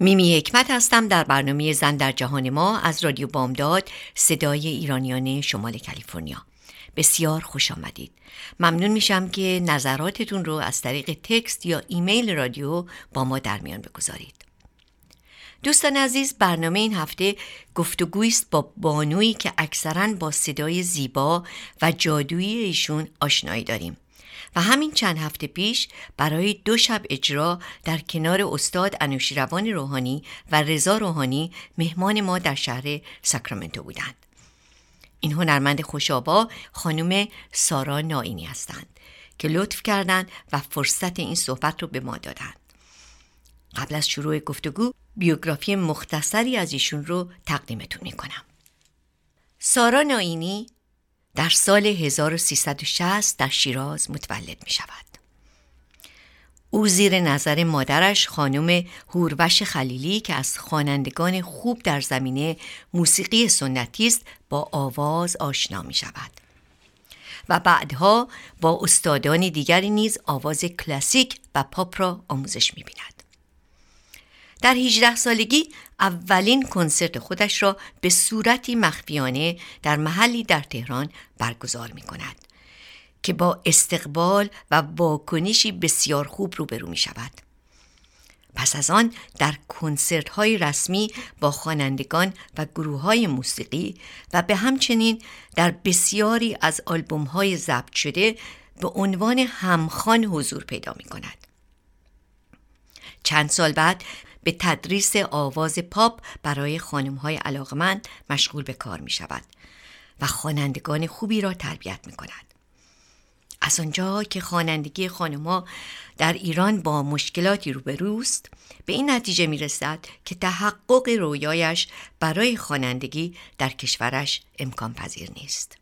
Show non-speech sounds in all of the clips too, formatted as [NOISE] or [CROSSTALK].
میمی حکمت هستم در برنامه زن در جهان ما از رادیو بامداد صدای ایرانیان شمال کالیفرنیا. بسیار خوش آمدید. ممنون میشم که نظراتتون رو از طریق تکست یا ایمیل رادیو با ما در میان بگذارید. دوستان عزیز برنامه این هفته گفتگویی است با بانویی که اکثرا با صدای زیبا و جادویی ایشون آشنایی داریم. همین چند هفته پیش برای دو شب اجرا در کنار استاد انوشیروان روحانی و رضا روحانی مهمان ما در شهر ساکرامنتو بودند. این هنرمند خوشابا خانم سارا ناینی هستند که لطف کردند و فرصت این صحبت رو به ما دادند. قبل از شروع گفتگو بیوگرافی مختصری از ایشون رو تقدیمتون می کنم. سارا ناینی در سال 1360 در شیراز متولد می شود. او زیر نظر مادرش خانم هوروش خلیلی که از خوانندگان خوب در زمینه موسیقی سنتی است با آواز آشنا می شود. و بعدها با استادان دیگری نیز آواز کلاسیک و پاپ را آموزش می بیند. در 18 سالگی اولین کنسرت خودش را به صورتی مخفیانه در محلی در تهران برگزار می کند که با استقبال و واکنشی بسیار خوب روبرو می شود. پس از آن در کنسرت های رسمی با خوانندگان و گروه های موسیقی و به همچنین در بسیاری از آلبوم های ضبط شده به عنوان همخان حضور پیدا می کند. چند سال بعد به تدریس آواز پاپ برای خانم های علاقمند مشغول به کار می شود و خوانندگان خوبی را تربیت می کند. از آنجا که خوانندگی خانمها در ایران با مشکلاتی روبروست به این نتیجه می رسد که تحقق رویایش برای خوانندگی در کشورش امکان پذیر نیست.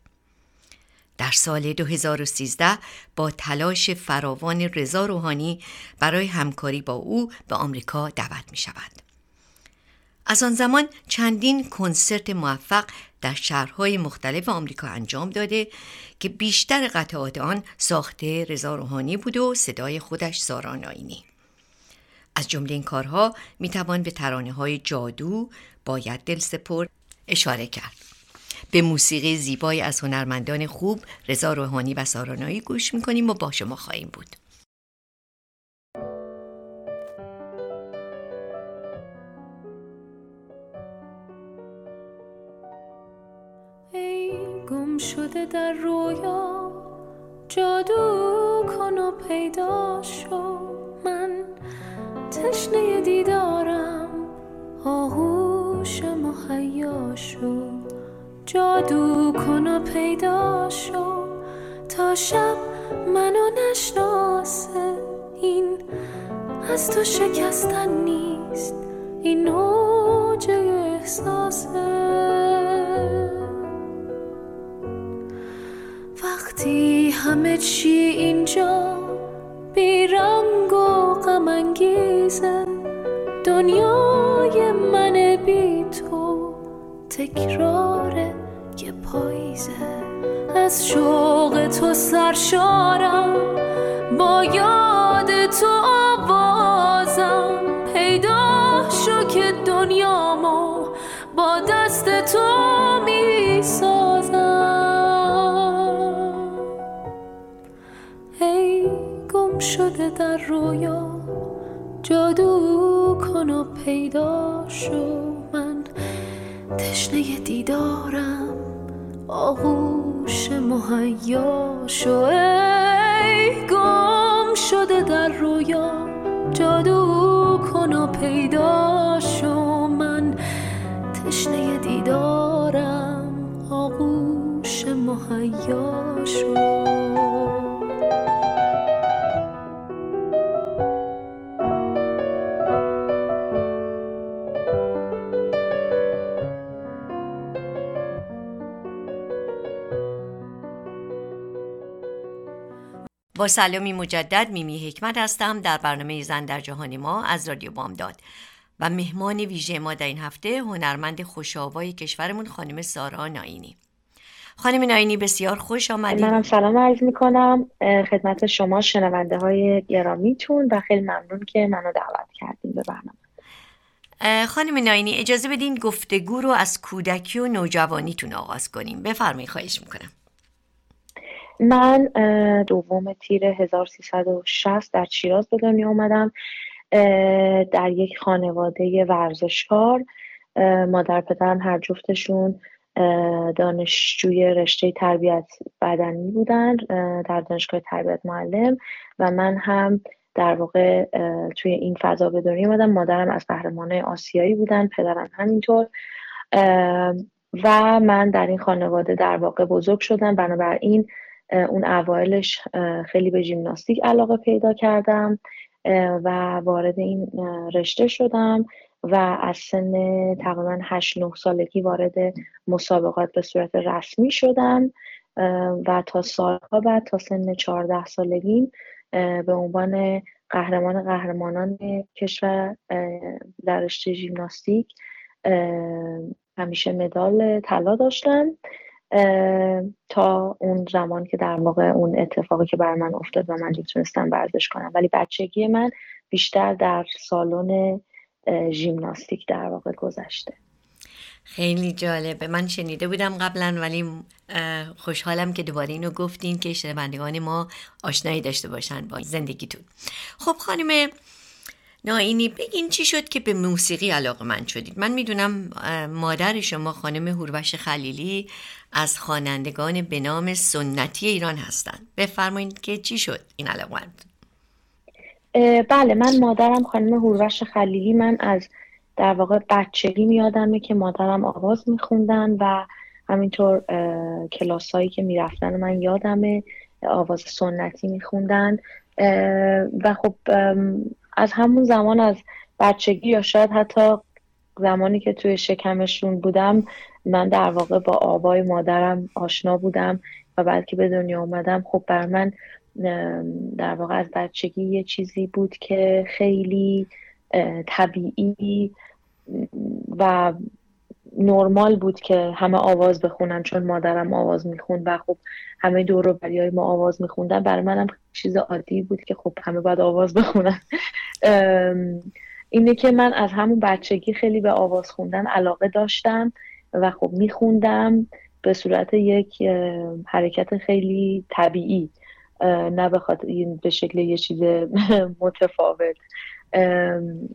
در سال 2013 با تلاش فراوان رضا روحانی برای همکاری با او به آمریکا دعوت می شود. از آن زمان چندین کنسرت موفق در شهرهای مختلف آمریکا انجام داده که بیشتر قطعات آن ساخته رضا روحانی بود و صدای خودش سارا ناینی. از جمله این کارها می توان به ترانه های جادو، باید دل سپر اشاره کرد. به موسیقی زیبای از هنرمندان خوب رضا روحانی و سارانایی گوش می‌کنیم و با شما خواهیم بود. ای گم شده در رویا جادو کن و پیدا شو. من تشنه دیدارم آهوش مهیا شو. جادو کن و پیدا شو. تا شب منو نشناسه. این از تو شکستن نیست. این اوج احساسه. وقتی همه چی اینجا بیرنگ و غم انگیزه. دنیای من بی تو تکراره یه پاییزه. از شوق تو سرشارم با یاد تو آوازم. پیدا شو که دنیامو با دست تو می سازم گم شده در رویا جادو کن و پیدا شو. تشنه دیدارم آغوش مهیا شو. ای گم شده در رویا جادو کن و پیدا شو. من تشنه دیدارم آغوش مهیا شو. با سلامی مجدد میمی حکمت هستم در برنامه زن در جهان ما از رادیو بامداد. و مهمان ویژه ما در این هفته هنرمند خوشاوای کشورمون خانم سارا ناینی. خانم ناینی بسیار خوش آمدید. منم سلام عرض می کنم خدمت شما شنونده های گرامیتون و خیلی ممنون که منو دعوت کردیم به برنامه. خانم ناینی اجازه بدین گفتگو رو از کودکی و نوجوانیتون آغاز کنیم. بفرمایید خواهش می‌کنم. من دوم تیر 1360 در شیراز به دنیا آمدم در یک خانواده ورزشکار. مادر پدرم هر جفتشون دانشجوی رشته تربیت بدنی بودن در دانشگاه تربیت معلم و من هم در واقع توی این فضا به دنیا آمدم مادرم از قهرمانای آسیایی بودن پدرم همینطور. و من در این خانواده در واقع بزرگ شدم. بنابراین اون اوایلش خیلی به ژیمناستیک علاقه پیدا کردم و وارد این رشته شدم و از سن تقریبا 8 9 سالگی وارد مسابقات به صورت رسمی شدم و تا سالها بعد تا سن 14 سالگی به عنوان قهرمان قهرمانان کشور در رشته ژیمناستیک همیشه مدال طلا داشتم. تا اون زمان که در واقع اون اتفاقی که بر من افتاد و من می‌تونستم ورزش کنم. ولی بچگی من بیشتر در سالن ژیمناستیک در واقع گذشته. خیلی جالبه. من شنیده بودم قبلا ولی خوشحالم که دوباره اینو گفتین که شنوندگان ما آشنایی داشته باشن با زندگیتون. خب خانم ناینی بگین چی شد که به موسیقی علاقه من شدید؟ من می‌دونم مادر شما خانم هوروش خلیلی از خوانندگان به نام سنتی ایران هستند. بفرمایید که چی شد این علاقه بله من مادرم خانم هوروش خلیلی. من از در واقع بچگی میادمه که مادرم آواز میخوندن و همینطور کلاس هایی که می‌رفتن من یادمه آواز سنتی میخوندن. و خب از همون زمان از بچگی یا شاید حتی زمانی که توی شکمشون بودم من در واقع با آوای مادرم آشنا بودم و بعد که به دنیا اومدم. خب بر من در واقع از بچگی یه چیزی بود که خیلی طبیعی و نرمال بود که همه آواز بخونن چون مادرم آواز می‌خوند و خب همه دور های ما آواز میخوندن. برای منم چیز عادی بود که خب همه باید آواز بخونن. اینه که من از همون بچگی خیلی به آواز خوندن علاقه داشتم و خب میخوندم به صورت یک حرکت خیلی طبیعی. نه به شکل یه چیز [LAUGHS] متفاوت.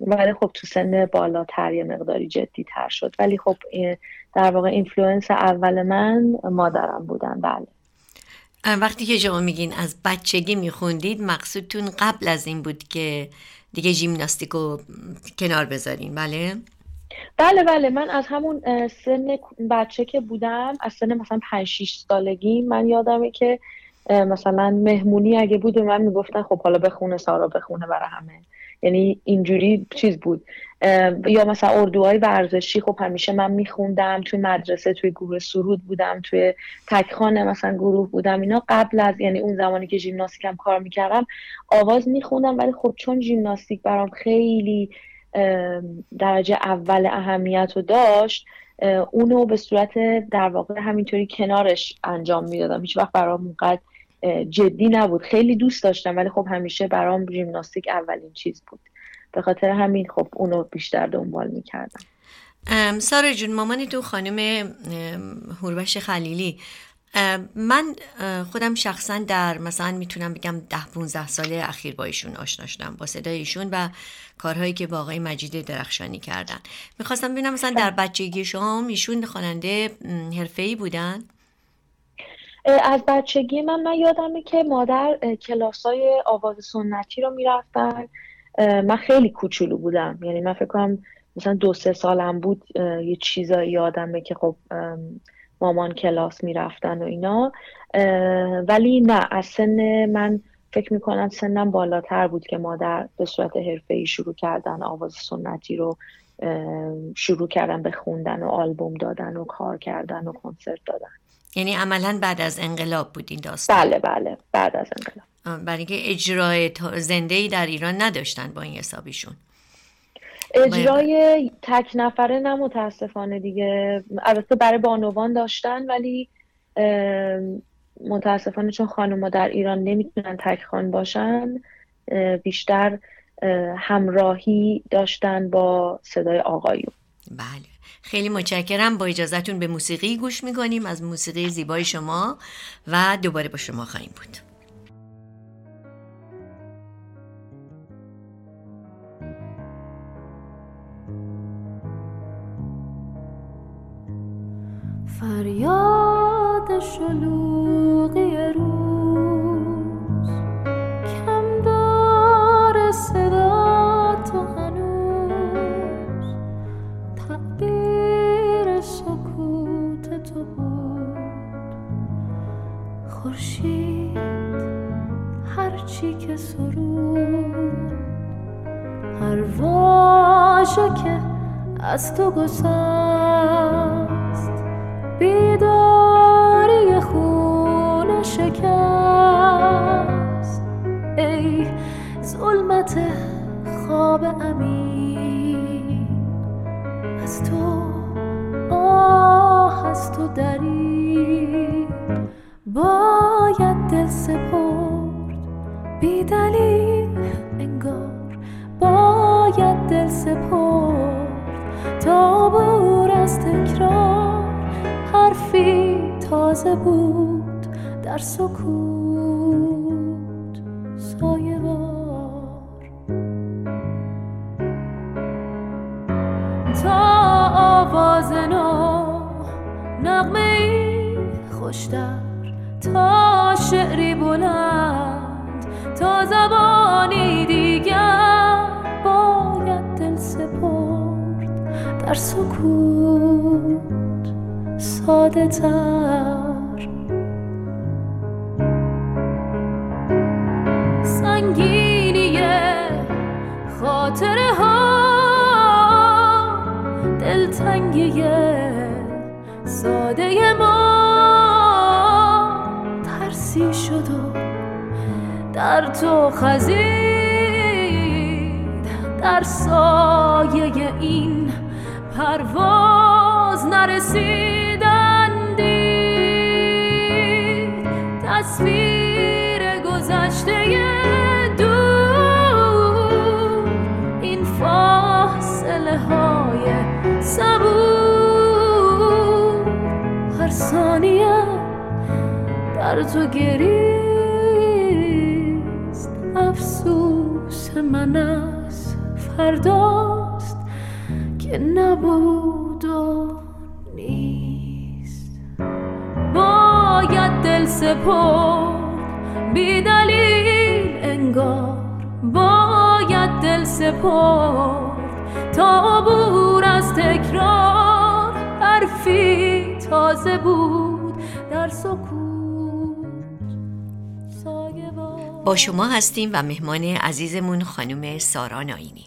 ولی خب تو سن بالاتر یه مقداری جدی تر شد. ولی خب در واقع influence اول من مادرم بودن. بله. وقتی که شما میگین از بچگی میخوندید مقصودتون قبل از این بود که دیگه ژیمناستیکو کنار بذارین. بله؟ بله بله. من از همون سن بچه که بودم از سن مثلا 5 6 سالگی من یادمه که مثلا مهمونی اگه بود و من می‌گفتن خب حالا بخونه سارا بخونه برای همه. یعنی اینجوری چیز بود. یا مثلا اردوهای ورزشی خب همیشه من میخوندم توی مدرسه توی گروه سرود بودم توی تکخانه مثلا گروه بودم. اینا قبل از یعنی اون زمانی که ژیمناستیکم کار می‌کردم آواز میخوندم ولی خب چون ژیمناستیک برام خیلی درجه اول اهمیت رو داشت اونو به صورت در واقع همینطوری کنارش انجام می‌دادم. هیچ وقت برام اونقدر جدی نبود. خیلی دوست داشتم ولی خب همیشه برام ژیمناستیک اولین چیز بود. به خاطر همین خب اونو بیشتر دنبال می‌کردم. سارا جون مامان تو خانم هوروش خلیلی. من خودم شخصا در مثلا می‌تونم بگم ده 15 ساله اخیر با ایشون آشنا شدم با صدای ایشون و کارهایی که با آقای مجید درخشانی کردن. می‌خواستم ببینم مثلا در بچگی شما ایشون خواننده حرفه‌ای بودن؟ از بچگی من من یادمه که مادر کلاسای آواز سنتی رو می‌رفتن. من خیلی کوچولو بودم. یعنی من فکر کنم مثلا دو سه سالم بود یه چیزایی یادمه که خب مامان کلاس می‌رفتن و اینا. ولی نه از سن من فکر می‌کنم سنم بالاتر بود که مادر به صورت حرفه شروع کردن آواز سنتی رو شروع کردن به خوندن و آلبوم دادن و کار کردن و کنسرت دادن. یعنی عملا بعد از انقلاب بود این داستان؟ بله بله بعد از انقلاب. برای اینکه اجرای زنده ای در ایران نداشتن با این حسابیشون. اجرای تک نفره نه متاسفانه دیگه. البته برای بانوان داشتن ولی متاسفانه چون خانوما در ایران نمی‌تونن تک خان باشن بیشتر همراهی داشتن با صدای آقایون. بله. خیلی متشکرم. با اجازهتون به موسیقی گوش می‌کنیم. از موسیقی زیبای شما و دوباره با شما خواهیم بود. فریاد شلوغی روز خورشید هرچی که سرود هر واژه که از تو گذشت بیداری خون شکست. ای ظلمت خواب امین. تازه بود در سکوت سایه بار تا آواز نو نغمه ای خوشتر تا شعری بلند تا زبانی دیگر باید دل سپرد در سکوت ساده تر. دلتنگی ساده ما ترسی شد و در تو خزید در سایه این پرواز نرسید تصویر گذشته ثانیه در تو گریست. افسوس من از فرداست که نبود و نیست. باید دل سپرد. بی دلیل انگار. باید دل سپرد. تا عبور از تکرار. حرفی تازه بود. در با شما هستیم و مهمان عزیزمون خانم سارا ناینی.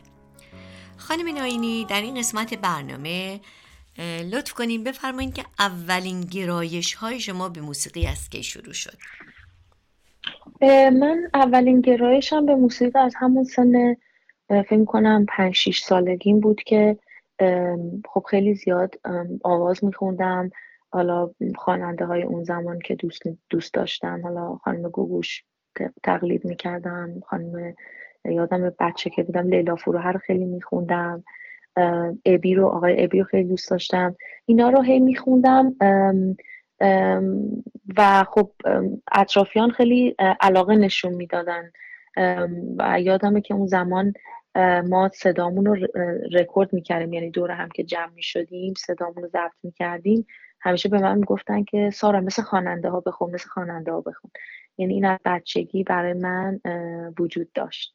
خانم ناینی در این قسمت برنامه لطف کنیم بفرمایید که اولین گرایش های شما به موسیقی از کی شروع شد؟ من اولین گرایشم به موسیقی از همون سن فکر کنم پنج شیش سالگیم بود که خب خیلی زیاد آواز میخوندم. حالا خواننده های اون زمان که دوست, دوست داشتم حالا خانم گوگوش تقلید می‌کردم خانم یادم بچه که بودم لیلا فروهر رو خیلی میخوندم ابی رو آقای ابی رو خیلی دوست داشتم. اینا رو هی میخوندم و خب اطرافیان خیلی علاقه نشون می‌دادن. و یادمه که اون زمان ما صدامون رو رکورد می‌کردیم یعنی دور هم که جمع می‌شدیم صدامون رو ضبط می‌کردیم. همیشه به من می‌گفتن که سارا مثل خواننده ها بخون مثل خواننده ها بخون. یعنی این از بچگی برای من وجود داشت.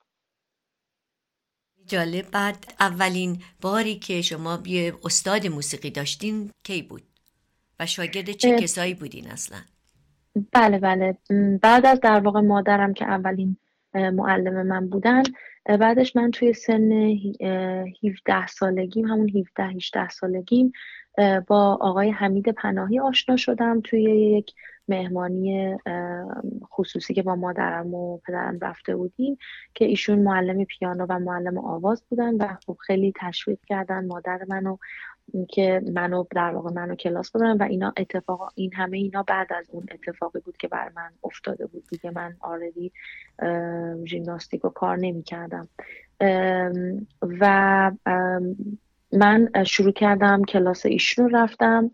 جالب. بعد اولین باری که شما یه استاد موسیقی داشتین کی بود؟ و شاگرد چه کسایی بودین اصلا؟ بله بله. بعد از در واقع مادرم که اولین معلم من بودن بعدش من توی سن 17 سالگیم همون 17 18 سالگیم با آقای حمید پناهی آشنا شدم توی یک مهمانی خصوصی که با مادرم و پدرم رفته بودیم که ایشون معلم پیانو و معلم آواز بودن و خب خیلی تشویق کردن مادر منو که منو در واقع منو کلاس ببرن و اینا اتفاق این همه اینا بعد از اون اتفاقی بود که بر من افتاده بود. دیگه من آردی ژیمناستیک رو کار نمی کردم و من شروع کردم کلاس ایشون رفتم.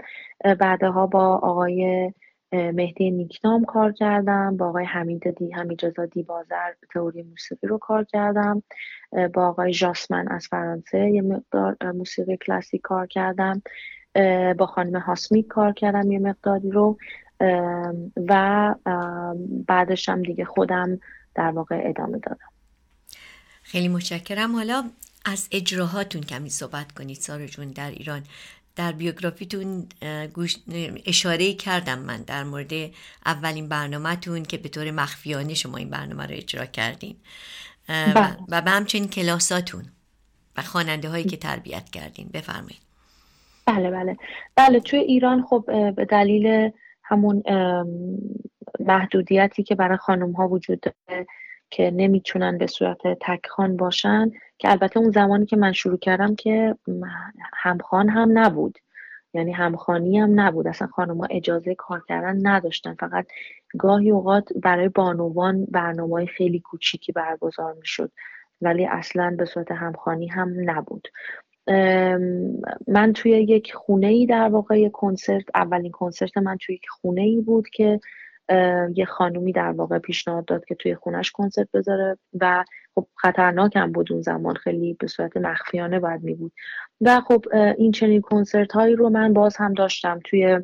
بعدها با آقای مهدی نیکنام کار کردم. با آقای حمید دی حمیدرضا بازر تئوری موسیقی رو کار کردم. با آقای جاسمن از فرانسه یه مقدار موسیقی کلاسیک کار کردم. با خانم هاسمیک کار کردم یه مقداری رو. و بعدش هم دیگه خودم در واقع ادامه دادم. خیلی متشکرم. حالا از اجراهاتون کمی صحبت کنید سارا جون در ایران. در بیوگرافیتون اشاره کردم من در مورد اولین برنامهتون که به طور مخفیانه شما این برنامه رو اجرا کردین. بله. و به همچنین کلاساتون و خواننده هایی که تربیت کردین. بفرمایید. بله بله. بله توی ایران خب به دلیل همون محدودیتی که برای خانم ها وجود داره که نمی‌تونن به صورت تکخان باشن که البته اون زمانی که من شروع کردم که همخان هم نبود. یعنی همخانی هم نبود. اصلا خانم اجازه کار کردن نداشتن. فقط گاهی اوقات برای بانوان برنامه خیلی کوچیکی برگزار می‌شد. ولی اصلا به صورت همخانی هم نبود. من توی یک خونه ای در واقع کنسرت اولین کنسرت من توی یک خونه ای بود که یه خانومی در واقع پیشنهاد داد که توی خونش کنسرت بذاره و خب خطرناک هم بود اون زمان خیلی به صورت مخفیانه باید می بود. و خب این چنین کنسرت هایی رو من باز هم داشتم توی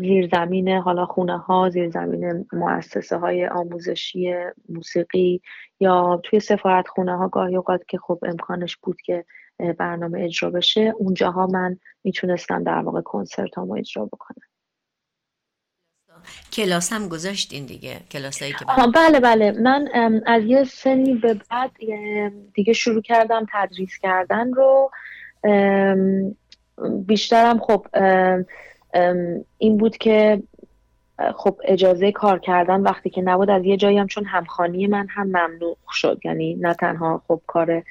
زیرزمین حالا خونه ها زیرزمین مؤسسه های آموزشی موسیقی یا توی سفارت خونه ها گاهی اوقات که خب امکانش بود که برنامه اجرا بشه اونجاها من می‌تونستم در واقع کنسرت ها اجرا بکنم. کلاس هم گذاشتین دیگه کلاس هایی که بله بله. من از یه سنی به بعد دیگه شروع کردم تدریس کردن رو. بیشترم خب این بود که خب اجازه کار کردن وقتی که نبود از یه جایی هم چون همخانی من هم ممنوع شد. یعنی نه تنها خب کار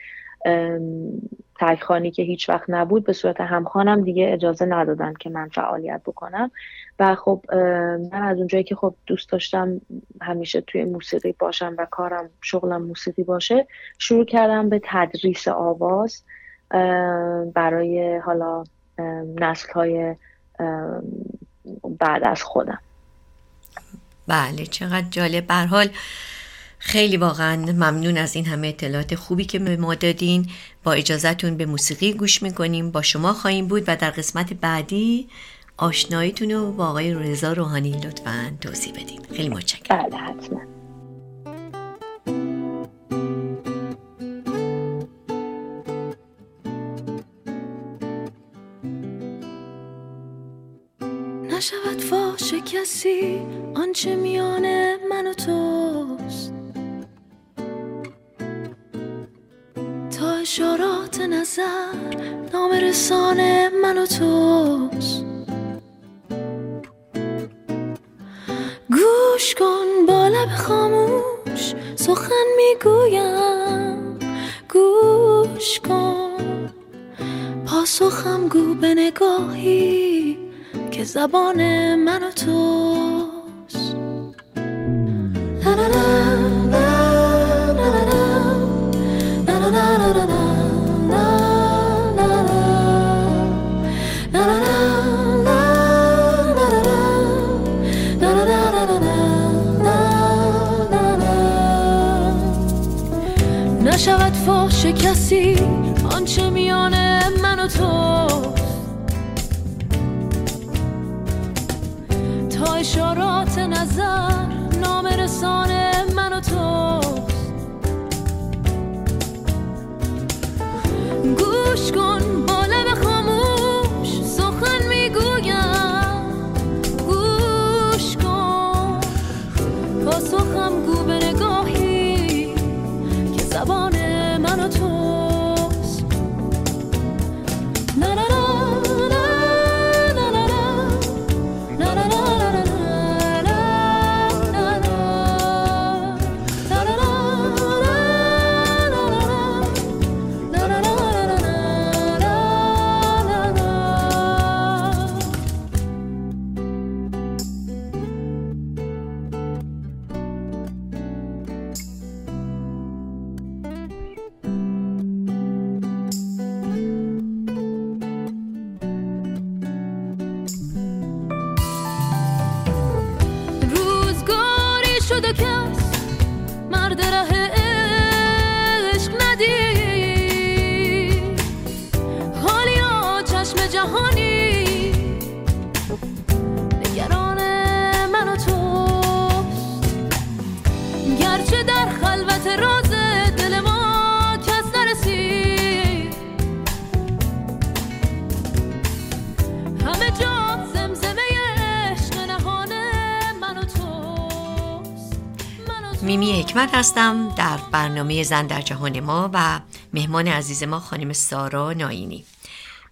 تکخانی که هیچ وقت نبود به صورت همخانم دیگه اجازه ندادن که من فعالیت بکنم. و خب من از اونجایی که خب دوست داشتم همیشه توی موسیقی باشم و کارم شغلم موسیقی باشه شروع کردم به تدریس آواز برای حالا نسل های بعد از خودم. بله چقدر جالب. حال خیلی واقعا ممنون از این همه اطلاعات خوبی که به ما دادین. با اجازهتون به موسیقی گوش می‌کنیم. با شما خواهیم بود و در قسمت بعدی آشناییتون رو با آقای رضا روحانی لطفا توضیح بدین. خیلی متشکرم. بله حتما. نشود فاش کسی آنچه میان من و توست. اشارات نظر نام رسانه من و توست. گوش کن با لب خاموش سخن می‌گویم. گوش کن. پاسخم گو به نگاهی که زبان من و توست. نشود see. جهانی. نگران من و توست گرچه در خلوت راز دل ما کس نرسید. همه جا زمزمه عشق نهان من و توست. میمی حکمت هستم در برنامه زن در جهان ما و مهمان عزیز ما خانم سارا ناینی.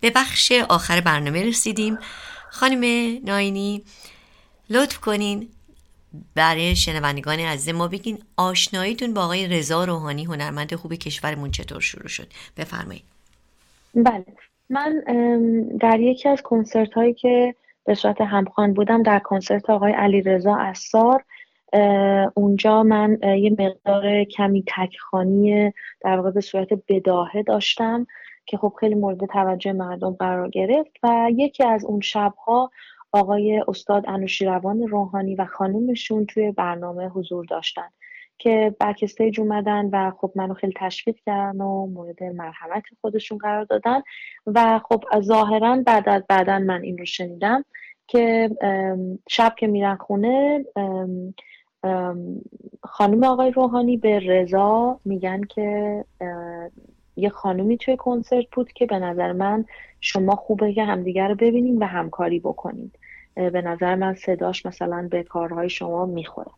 به بخش آخر برنامه رسیدیم. خانم ناینی لطف کنین برای شنوندگان عزیز ما بگین آشناییتون با آقای رضا روحانی هنرمند خوب کشورمون چطور شروع شد؟ بفرمایید. بله. من در یکی از کنسرت هایی که به صورت همخوان بودم در کنسرت آقای علی رضا اسار اونجا من یه مقدار کمی تکخانی در واقع به صورت بداهه داشتم. که خب خیلی مورد توجه مردم قرار گرفت و یکی از اون شبها آقای استاد انوشیروان روحانی و خانومشون توی برنامه حضور داشتن که بک استیج اومدن و خب منو خیلی تشویق کردن و مورد مرحمت خودشون قرار دادن و خب ظاهرا بعد از بعدا من این رو شنیدم که شب که میرن خونه خانم آقای روحانی به رضا میگن که یه خانومی توی کنسرت بود که به نظر من شما خوبه که همدیگر رو ببینیم و همکاری بکنید به نظر من صداش مثلا به کارهای شما می‌خوره.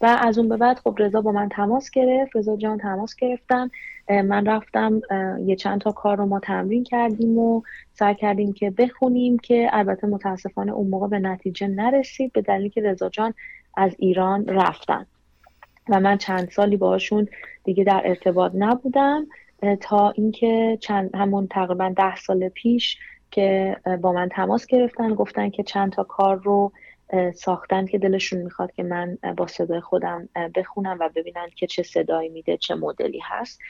و از اون به بعد خب رضا با من تماس گرفت. رضا جان تماس گرفتن. من رفتم یه چند تا کار رو ما تمرین کردیم و سعی کردیم که بخونیم که البته متاسفانه اون موقع به نتیجه نرسید به دلیلی که رضا جان از ایران رفتن. و من چند سالی باشون دیگه در ارتباط نبودم. تا اینکه چند همون تقریبا ده سال پیش که با من تماس گرفتن گفتن که چند تا کار رو ساختن که دلشون می‌خواد که من با صدای خودم بخونم و ببینن که چه صدایی میده چه مدلی هست.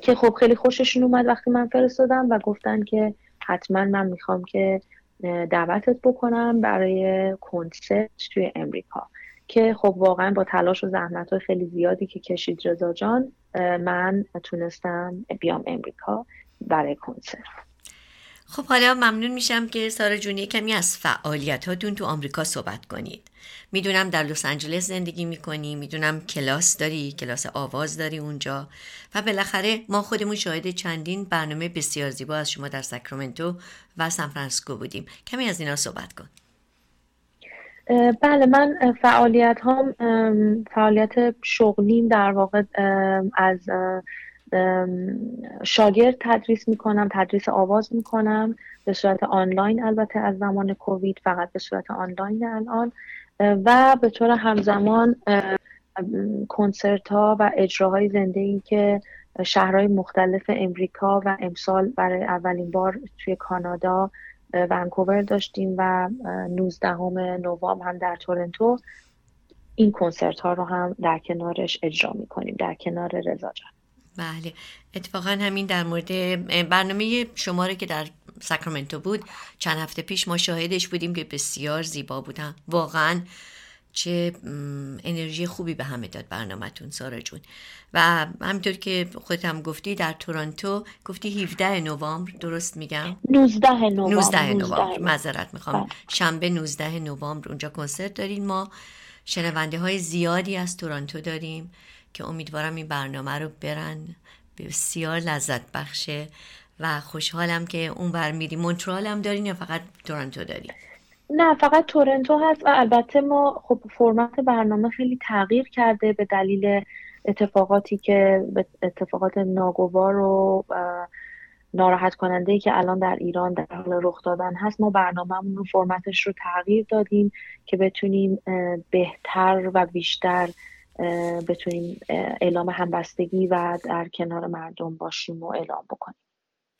که خب خیلی خوششون اومد وقتی من فرستادم و گفتن که حتما من می‌خوام که دعوتت بکنم برای کنسرت توی امریکا. که خب واقعا با تلاش و زحمت خیلی زیادی که کشید رضا جان من تونستم بیام امریکا برای کنسرت. خب حالا ممنون میشم که سارا جونی کمی از فعالیت هاتون تو آمریکا صحبت کنید. می‌دونم در لس آنجلس زندگی می‌کنی می‌دونم کلاس داری کلاس آواز داری اونجا و بالاخره ما خودمون شاهد چندین برنامه بسیار زیبا از شما در ساکرامنتو و سان فرانسیسکو بودیم. کمی از اینا صحبت کن. بله من فعالیت هم فعالیت شغلیم در واقع از شاگرد تدریس می‌کنم تدریس آواز می‌کنم به صورت آنلاین البته از زمان کووید فقط به صورت آنلاین الان و به طور همزمان کنسرت ها و اجراهای زنده ای که شهرهای مختلف امریکا و امسال برای اولین بار توی کانادا ونکوور داشتیم و اه، 19 نوامبر هم در تورنتو این کنسرت ها رو هم در کنارش اجرا می‌کنیم در کنار رضا جان. بله. اتفاقا همین در مورد برنامه شما رو که در ساکرامنتو بود چند هفته پیش ما شاهدش بودیم که بسیار زیبا بودن. واقعا چه انرژی خوبی به همه داد برنامهتون سارا جون. و همینطور که خودت هم گفتی در تورنتو گفتی 17 نوامبر درست میگم؟ 19 نوامبر 19 نوامبر معذرت می‌خوام. بله. شنبه 19 نوامبر اونجا کنسرت دارین ما. شنونده های زیادی از تورنتو داریم که امیدوارم این برنامه رو برن. بسیار لذت بخشه و خوشحالم که اون بر میری مونترال هم دارین یا فقط تورنتو دارین نه فقط تورنتو هست و البته ما خب فرمت برنامه خیلی تغییر کرده به دلیل اتفاقاتی که اتفاقات ناگوار و ناراحت کننده ای که الان در ایران در حال رخ دادن هست ما برنامهمون رو فرمتش رو تغییر دادیم که بتونیم بهتر و بیشتر بتونیم اعلام همبستگی و در کنار مردم باشیم و اعلام بکنیم.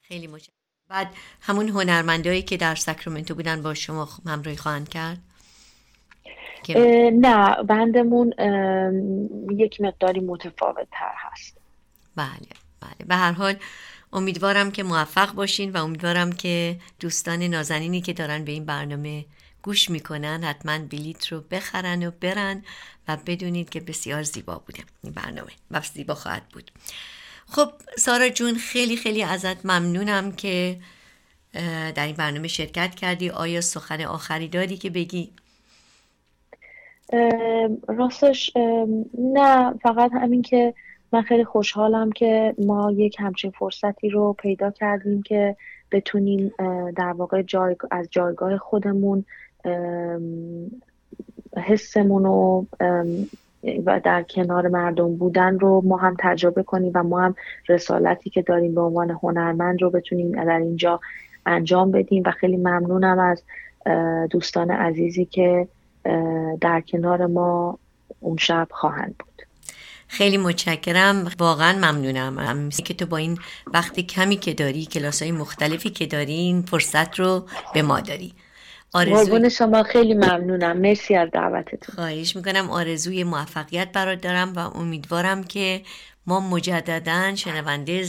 خیلی متشکرم. بعد همون هنرمندایی که در ساکرامنتو بودن با شما همراهی خواهند کرد؟ نه بندمون یک مقداری متفاوت تر هست. بله بله. به هر حال امیدوارم که موفق باشین و امیدوارم که دوستان نازنینی که دارن به این برنامه گوش می‌کنن حتما بلیت رو بخرن و برن و بدونید که بسیار زیبا بوده این برنامه و زیبا خواهد بود. خب سارا جون خیلی خیلی ازت ممنونم که در این برنامه شرکت کردی آیا سخن آخری داری که بگی؟ راستش نه فقط همین که من خیلی خوشحالم که ما یک همچین فرصتی رو پیدا کردیم که بتونیم در واقع جای... از جایگاه خودمون حسمون رو و در کنار مردم بودن رو ما هم تجربه کنیم و ما هم رسالتی که داریم به عنوان هنرمند رو بتونیم در اینجا انجام بدیم و خیلی ممنونم از دوستان عزیزی که در کنار ما اون شب خواهند بود. خیلی متشکرم. واقعا ممنونم. که تو با این وقتی کمی که داری کلاس های مختلفی که داری این فرصت رو به ما داری. آرزوی... شما خیلی ممنونم. مرسی از دعوتتون. خواهش می‌کنم. آرزوی موفقیت برات دارم و امیدوارم که ما مجددا شنونده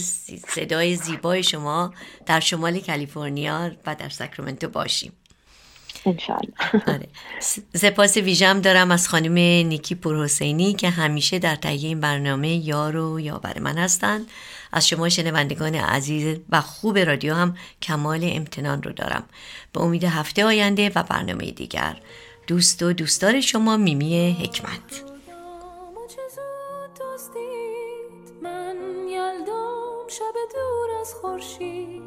صدای زیبای شما در شمال کالیفرنیا و در ساکرامنتو باشیم. انشالله آره. سپاس ویژم دارم از خانم نیکی پرحسینی که همیشه در تهیه این برنامه یار و یاور من هستند. از شما شنوندگان عزیز و خوب رادیو هم کمال امتنان رو دارم. به امید هفته آینده و برنامه دیگر. دوست و دوستدار شما میمی حکمت. شب دور از خورشید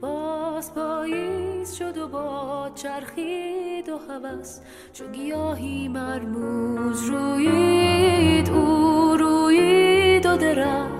باز پاییز شد و با چرخید و هوس چو گیاهی مرموز روید او روید و درخت.